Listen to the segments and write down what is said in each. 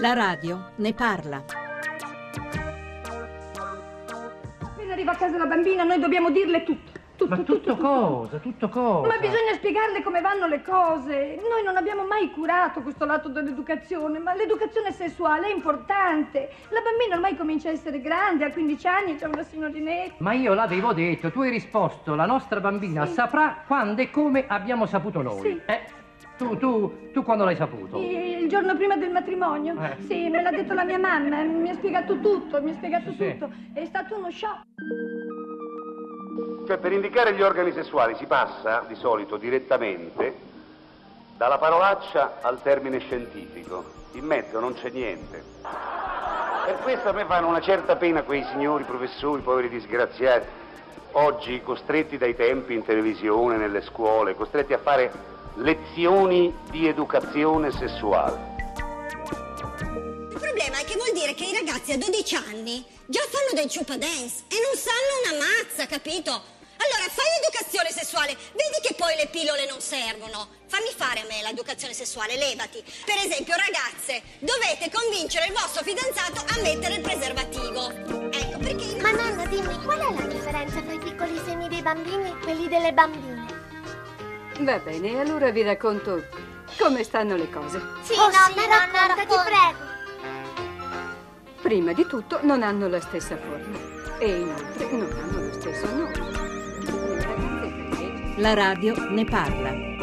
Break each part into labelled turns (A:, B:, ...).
A: La radio ne parla.
B: Appena arriva a casa la bambina, noi dobbiamo dirle tutto. Tutto,
C: Ma tutto, cosa? Tutto cosa?
B: Ma bisogna spiegarle come vanno le cose. Noi non abbiamo mai curato questo lato dell'educazione, ma l'educazione sessuale è importante. La bambina ormai comincia a essere grande, ha 15 anni, c'è una signorinetta.
C: Ma io l'avevo detto, tu hai risposto, la nostra bambina
B: Sì.
C: saprà quando e come abbiamo saputo noi.
B: Sì.
C: Eh, tu, tu, tu quando l'hai saputo?
B: Il giorno prima del matrimonio?
C: Eh.
B: Sì, me l'ha detto la mia mamma, mi ha spiegato tutto, mi ha spiegato
C: Sì, sì.
B: tutto. È stato uno shock.
D: Cioè, per indicare gli organi sessuali si passa di solito direttamente dalla parolaccia al termine scientifico. In mezzo non c'è niente. Per questo a me fanno una certa pena quei signori professori, poveri disgraziati, oggi costretti dai tempi in televisione, nelle scuole, costretti a fare lezioni di educazione sessuale.
E: Il problema è che vuol dire che i ragazzi a 12 anni già fanno del chupa dance e non sanno una mazza, capito? Allora fai educazione sessuale, vedi che poi le pillole non servono. Fammi fare a me l'educazione sessuale, levati. Per esempio, ragazze, dovete convincere il vostro fidanzato a mettere il preservativo. Ecco perché
F: Ma nonna, dimmi, qual è la differenza tra i piccoli seni dei bambini e quelli delle bambine?
G: Va bene, allora vi racconto come stanno le cose.
F: Sì, nonna, racconta, ti prego.
G: Prima di tutto non hanno la stessa forma e inoltre non hanno lo stesso nome.
A: La radio ne parla.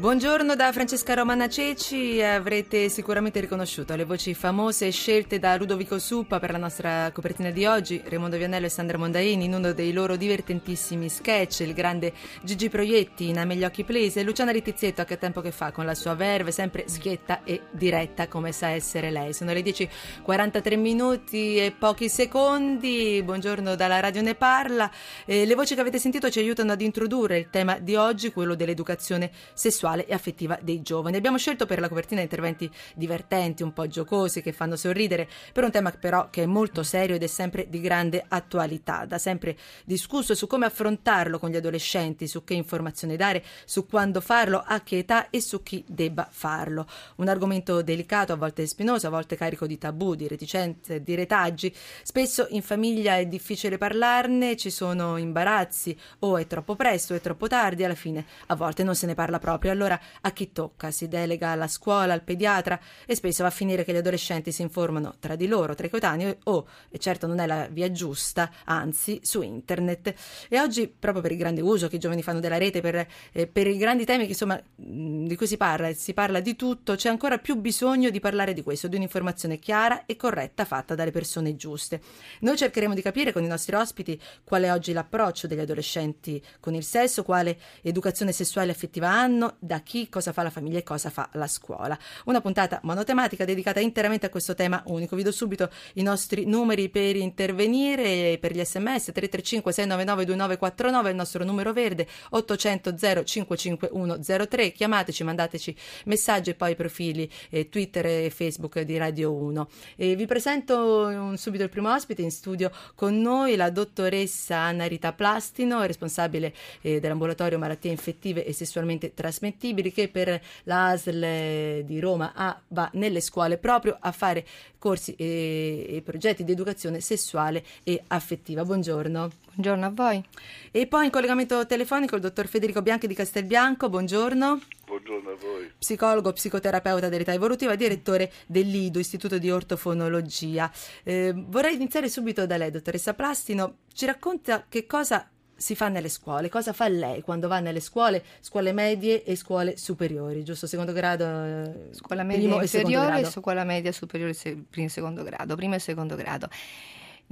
H: Buongiorno da Francesca Romana Ceci, avrete sicuramente riconosciuto le voci famose scelte da Ludovico Suppa per la nostra copertina di oggi, Raimondo Vianello e Sandra Mondaini in uno dei loro divertentissimi sketch, il grande Gigi Proietti in Ame gli occhi plese e Luciana Rittizietto a che tempo che fa con la sua verve sempre schietta e diretta come sa essere lei. Sono le 10.43 minuti e pochi secondi, buongiorno dalla Radio Ne Parla, Eh, le voci che avete sentito ci aiutano ad introdurre il tema di oggi, quello dell'educazione sessuale e affettiva dei giovani. Abbiamo scelto per la copertina interventi divertenti, un po' giocosi, che fanno sorridere, per un tema però che è molto serio ed è sempre di grande attualità. Da sempre discusso su come affrontarlo con gli adolescenti, su che informazioni dare, su quando farlo, a che età e su chi debba farlo. Un argomento delicato, a volte spinoso, a volte carico di tabù, di reticenze, di retaggi. Spesso in famiglia è difficile parlarne, ci sono imbarazzi, o è troppo presto, è troppo tardi, alla fine a volte non se ne parla proprio. Allora a chi tocca? Si delega alla scuola, al pediatra e spesso va a finire che gli adolescenti si informano tra di loro, tra i coetanei o, e certo non è la via giusta, anzi su internet. E oggi, proprio per il grande uso che i giovani fanno della rete, per, eh, per i grandi temi che insomma di cui si parla, e si parla di tutto, c'è ancora più bisogno di parlare di questo, di un'informazione chiara e corretta fatta dalle persone giuste. Noi cercheremo di capire con i nostri ospiti qual è oggi l'approccio degli adolescenti con il sesso, quale educazione sessuale e affettiva hanno, da chi, cosa fa la famiglia e cosa fa la scuola. Una puntata monotematica dedicata interamente a questo tema unico. Vi do subito i nostri numeri per intervenire per gli sms 335 699 2949 il nostro numero verde 800 055103 chiamateci mandateci messaggi e poi i profili eh, Twitter e Facebook di Radio 1 e vi presento un- subito il primo ospite in studio con noi la dottoressa Anna Rita Plastino responsabile eh, dell'ambulatorio malattie infettive e sessualmente trasmettibili che per la ASL eh, di Roma ha- va nelle scuole proprio a fare corsi e, e progetti di educazione sessuale e affettiva. Buongiorno.
I: Buongiorno a voi.
H: E poi in collegamento telefonico il dottor Federico Bianchi di Castelbianco, buongiorno.
J: Buongiorno a voi.
H: Psicologo, psicoterapeuta dell'età evolutiva, direttore dell'IDO, Istituto di Ortofonologia. Eh, vorrei iniziare subito da lei, dottoressa Plastino. Ci racconta che cosa si fa nelle scuole, cosa fa lei quando va nelle scuole, scuole medie e scuole superiori, giusto? Secondo grado, eh,
I: Scuola media
H: primo e
I: inferiore e
H: grado.
I: scuola media superiore se- primo e secondo grado, primo e secondo grado.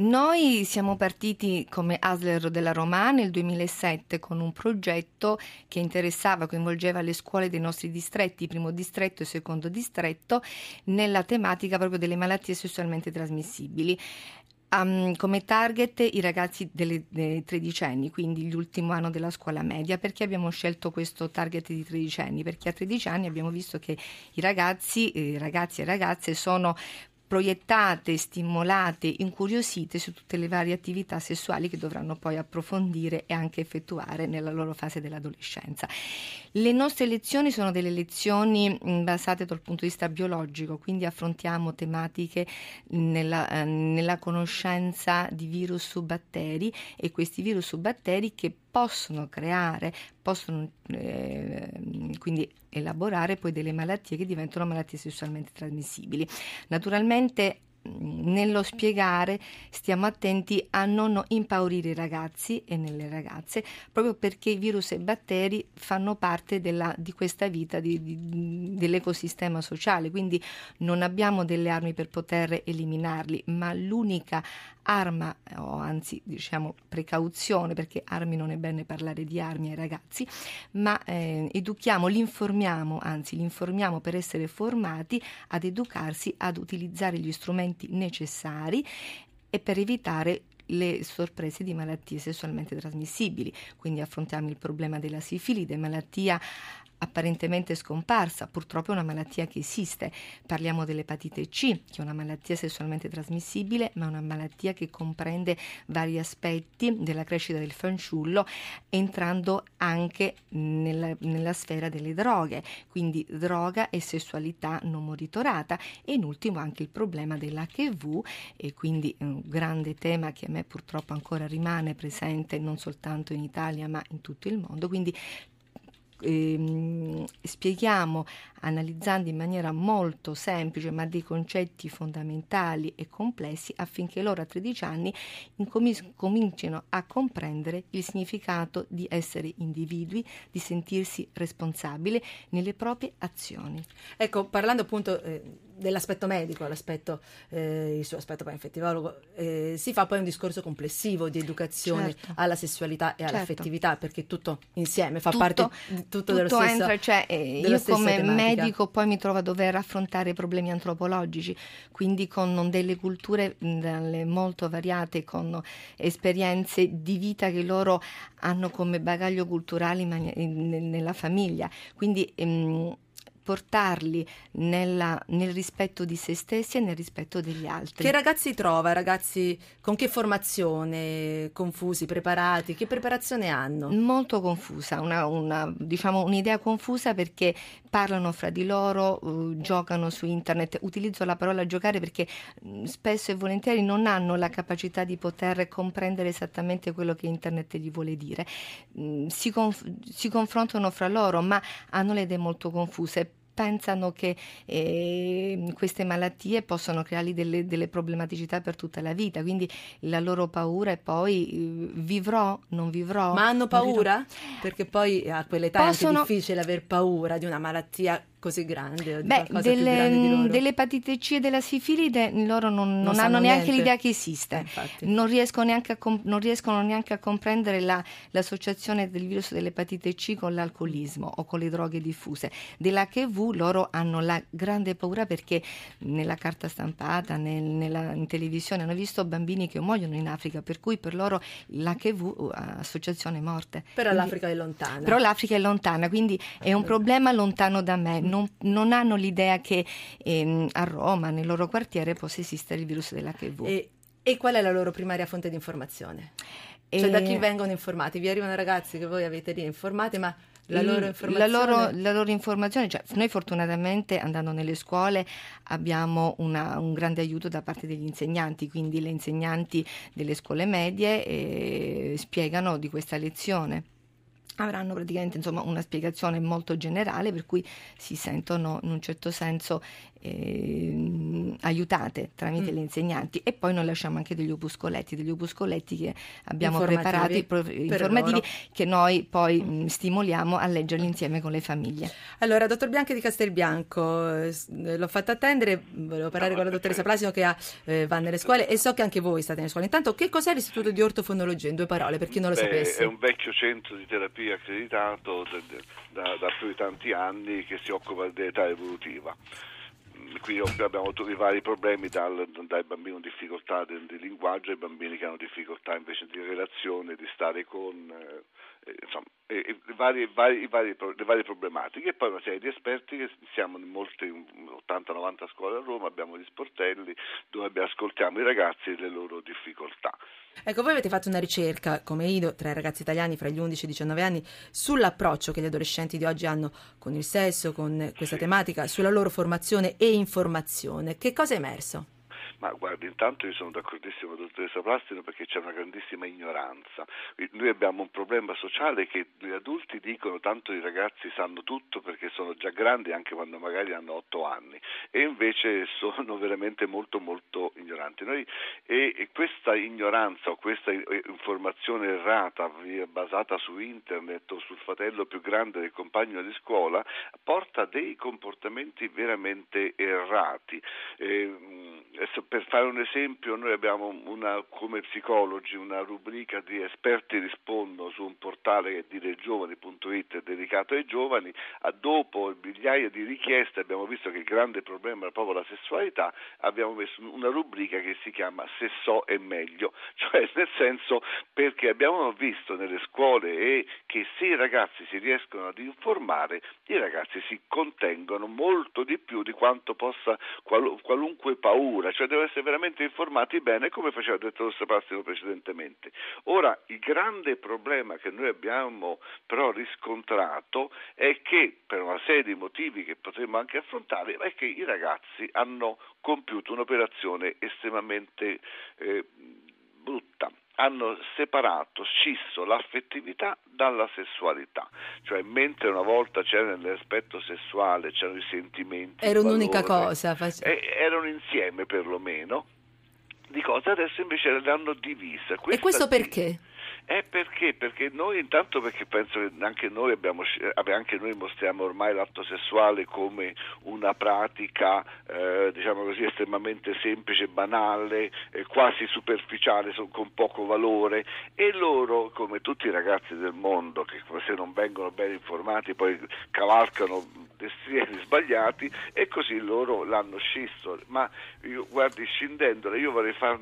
I: Noi siamo partiti come ASLER della Roma nel 2007 con un progetto che interessava, coinvolgeva le scuole dei nostri distretti, primo distretto e secondo distretto, nella tematica proprio delle malattie sessualmente trasmissibili. Um, come target i ragazzi delle, dei tredicenni, quindi l'ultimo anno della scuola media. Perché abbiamo scelto questo target di tredicenni? Perché a 13 anni abbiamo visto che i ragazzi, eh, ragazzi e ragazze sono proiettate, stimolate, incuriosite su tutte le varie attività sessuali che dovranno poi approfondire e anche effettuare nella loro fase dell'adolescenza. Le nostre lezioni sono delle lezioni mh, basate dal punto di vista biologico, quindi affrontiamo tematiche nella, eh, nella conoscenza di virus su batteri e questi virus su batteri che possono creare, possono eh, quindi elaborare poi delle malattie che diventano malattie sessualmente trasmissibili. Naturalmente nello spiegare stiamo attenti a non impaurire i ragazzi e nelle ragazze, proprio perché virus e batteri fanno parte della, di questa vita, di, di, dell'ecosistema sociale, quindi non abbiamo delle armi per poter eliminarli, ma l'unica arma, o anzi diciamo precauzione, perché armi non è bene parlare di armi ai ragazzi, ma eh, educhiamo, li informiamo, anzi li informiamo per essere formati ad educarsi, ad utilizzare gli strumenti necessari e per evitare le sorprese di malattie sessualmente trasmissibili. Quindi affrontiamo il problema della sifilide, malattia apparentemente scomparsa, purtroppo è una malattia che esiste. Parliamo dell'epatite C, che è una malattia sessualmente trasmissibile, ma è una malattia che comprende vari aspetti della crescita del fanciullo, entrando anche nella, nella sfera delle droghe, quindi droga e sessualità non monitorata e in ultimo anche il problema dell'HIV e quindi un grande tema che a me purtroppo ancora rimane presente non soltanto in Italia ma in tutto il mondo, quindi ehm, spieghiamo analizzando in maniera molto semplice ma dei concetti fondamentali e complessi affinché loro a 13 anni incomi- comincino a comprendere il significato di essere individui, di sentirsi responsabili nelle proprie azioni.
A: Ecco, parlando appunto eh, dell'aspetto medico, l'aspetto, eh, il suo aspetto poi infettivologo, eh, si fa poi un discorso complessivo di educazione
I: Certo.
A: alla sessualità e
I: Certo.
A: all'affettività, perché tutto insieme fa
I: Tutto-
A: parte di tutto, dello stesso,
I: entra, cioè, eh, io come
A: tematica.
I: medico poi mi trovo a dover affrontare problemi antropologici, quindi con delle culture molto variate, con esperienze di vita che loro hanno come bagaglio culturale in mani- in- nella famiglia. Quindi ehm, portarli nella- nel rispetto di se stessi e nel rispetto degli altri.
A: Che ragazzi trova? Ragazzi con che formazione? Confusi, preparati? Che preparazione hanno?
I: Molto confusa, una, una- diciamo un'idea confusa perché parlano fra di loro, eh, giocano su internet. Utilizzo la parola giocare perché mh, spesso e volentieri non hanno la capacità di poter comprendere esattamente quello che internet gli vuole dire. Mm, Si, conf- si confrontano fra loro, ma hanno le idee molto confuse. Pensano che eh, queste malattie possono creargli delle, delle problematicità per tutta la vita, quindi la loro paura è poi eh, vivrò, non vivrò.
A: Ma hanno paura? Perché poi a quell'età
I: Possono-
A: è difficile aver paura di una malattia così grande
I: Beh, delle-
A: grande
I: dell'epatite C e della sifilide loro non, non
A: sanno
I: hanno neanche
A: niente.
I: l'idea che esiste, non riescono neanche a, com- non riescono neanche a comprendere la- l'associazione del virus dell'epatite C con l'alcolismo o con le droghe diffuse. Dell'HIV loro hanno la grande paura perché nella carta stampata, nel- nella, in televisione hanno visto bambini che muoiono in Africa, per cui per loro l'HIV uh, associazione morte.
A: Però
I: Quindi-
A: l'Africa è lontana.
I: però l'Africa è lontana, quindi è un problema lontano da me. Non, non hanno l'idea che ehm, a Roma, nel loro quartiere, possa esistere il virus dell'HIV.
A: E, e qual è la loro primaria fonte di informazione? Cioè
I: E-
A: da chi vengono informati? Vi arrivano ragazzi che voi avete lì informati, ma la loro
I: la
A: informazione...
I: loro, la loro informazione, cioè, noi fortunatamente andando nelle scuole abbiamo una- un grande aiuto da parte degli insegnanti, quindi le insegnanti delle scuole medie eh, spiegano di questa lezione. Avranno praticamente insomma, una spiegazione molto generale per cui si sentono in un certo senso ehm, aiutate tramite
A: Mm.
I: le insegnanti e poi noi lasciamo anche degli opuscoletti, degli opuscoletti che abbiamo
A: Informativi
I: preparati pro- informativi
A: loro.
I: che noi poi mh, stimoliamo a leggerli insieme con le famiglie.
A: Allora, dottor Bianchi di Castelbianco, eh, eh, l'ho fatta attendere, volevo parlare con la dottoressa Plasino che ha, eh, va nelle scuole e so che anche voi state nelle scuole. Intanto, che cos'è l'Istituto di Ortofonologia? In due parole, per chi non lo
J: Beh,
A: sapesse.
J: È un vecchio centro di terapia accreditato da, da- da più di tanti anni che si occupa dell'età evolutiva. Mm, Qui abbiamo avuto i vari problemi dal- dai bambini con difficoltà di, di linguaggio ai bambini che hanno difficoltà invece di relazione, di stare con, insomma, eh, varie, varie, varie, le varie problematiche e poi una serie di esperti che siamo in molte 80-90 scuole a Roma, abbiamo gli sportelli dove ascoltiamo i ragazzi e le loro difficoltà.
H: Ecco, voi avete fatto una ricerca, come Ido, tra i ragazzi italiani fra gli 11 e i 19 anni, sull'approccio che gli adolescenti di oggi hanno con il sesso, con questa sì. tematica, sulla loro formazione e informazione. Che cosa è emerso?
J: Ma guardi, intanto io sono d'accordissimo con la dottoressa Plastino perché c'è una grandissima ignoranza. Noi abbiamo un problema sociale che gli adulti dicono tanto i ragazzi sanno tutto perché sono già grandi anche quando magari hanno otto anni e invece sono veramente molto molto ignoranti. Noi, e, e questa ignoranza o questa informazione errata basata su internet o sul fratello più grande del compagno di scuola porta dei comportamenti veramente errati. Eh, per fare un esempio, noi abbiamo una, come psicologi una rubrica di esperti rispondono su un portale che è diregiovani.it dedicato ai giovani, a dopo migliaia di richieste abbiamo visto che il grande problema era proprio la sessualità, abbiamo messo una rubrica che si chiama Se so è meglio, cioè nel senso perché abbiamo visto nelle scuole che se i ragazzi si riescono ad informare, i ragazzi si contengono molto di più di quanto possa qualunque paura, cioè devono essere veramente informati bene come faceva il dottor Sapastino precedentemente. Ora, il grande problema che noi abbiamo però riscontrato è che per una serie di motivi che potremmo anche affrontare è che i ragazzi hanno compiuto un'operazione estremamente eh, brutta hanno separato, scisso l'affettività dalla sessualità, cioè mentre una volta c'era nell'aspetto sessuale, c'erano i sentimenti,
H: era un'unica cosa,
J: face... erano insieme perlomeno, di cose adesso invece le hanno divise.
H: Questa e questo perché?
J: Eh perché? Perché noi intanto perché penso che anche noi, abbiamo, anche noi mostriamo ormai l'atto sessuale come una pratica eh, diciamo così estremamente semplice, banale, eh, quasi superficiale, con poco valore e loro come tutti i ragazzi del mondo che se non vengono ben informati poi cavalcano destrieri sbagliati e così loro l'hanno scisso. Ma io, guardi, scindendolo, io vorrei far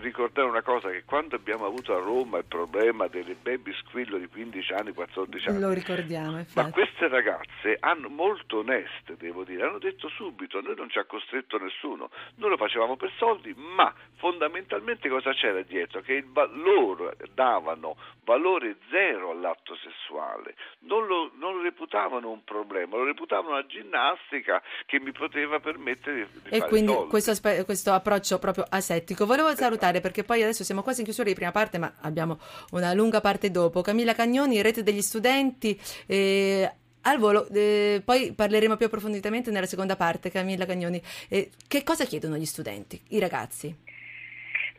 J: ricordare una cosa che quando abbiamo avuto a Roma il problema delle baby squillo di 15 anni, 14 anni.
H: Lo ricordiamo, infatti.
J: Ma queste ragazze hanno molto oneste, devo dire, hanno detto subito, noi non ci ha costretto nessuno, noi lo facevamo per soldi, ma fondamentalmente cosa c'era dietro? Che il, loro davano valore zero all'atto sessuale, non lo, non lo, reputavano un problema, lo reputavano una ginnastica che mi poteva permettere di,
H: e
J: fare
H: quindi
J: questo,
H: questo, approccio proprio asettico. Volevo esatto. salutare perché poi adesso siamo quasi in chiusura di prima parte, ma abbiamo una lunga parte dopo. Camilla Cagnoni, rete degli studenti. Eh, al volo, eh, poi parleremo più approfonditamente nella seconda parte, Camilla Cagnoni. Eh, che cosa chiedono gli studenti, i ragazzi?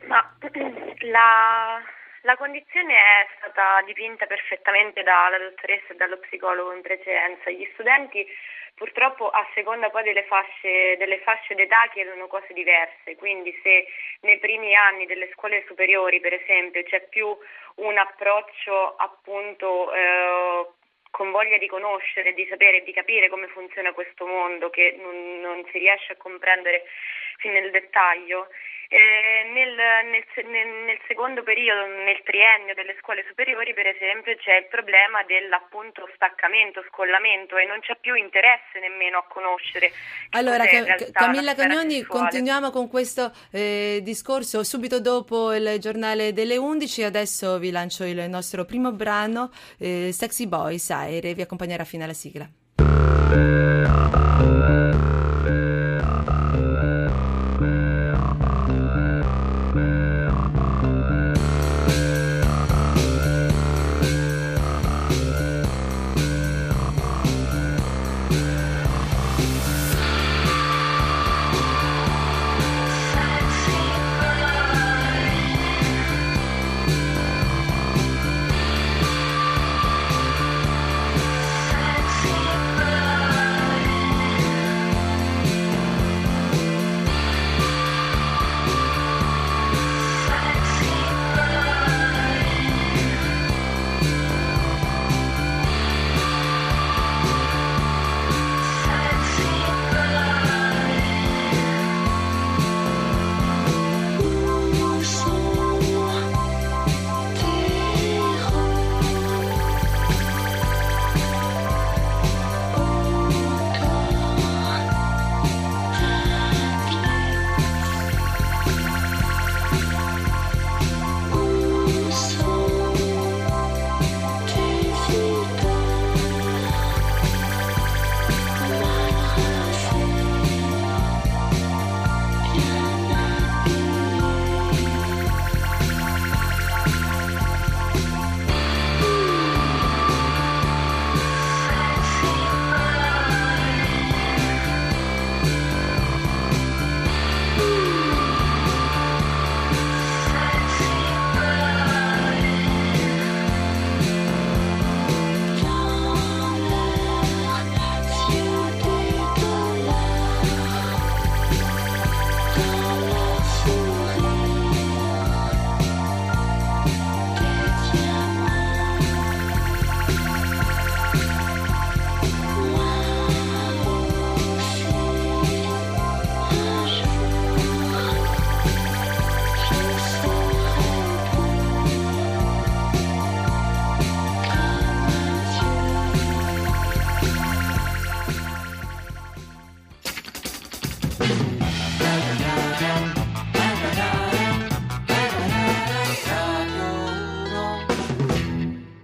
K: Ma la, la condizione è stata dipinta perfettamente dalla dottoressa e dallo psicologo in precedenza. Gli studenti purtroppo a seconda poi delle fasce, delle fasce d'età chiedono cose diverse, quindi se nei primi anni delle scuole superiori per esempio c'è più un approccio appunto eh, con voglia di conoscere, di sapere, di capire come funziona questo mondo che non, non si riesce a comprendere fin nel dettaglio, eh, nel, nel, nel, secondo periodo, nel triennio delle scuole superiori, per esempio, c'è il problema dell'appunto staccamento, scollamento e non c'è più interesse nemmeno a conoscere.
H: Allora, Ca- Camilla Cagnoni, continuiamo con questo eh, discorso subito dopo il giornale delle 11. Adesso vi lancio il nostro primo brano, eh, Sexy Boys Aere, vi accompagnerà fino alla sigla.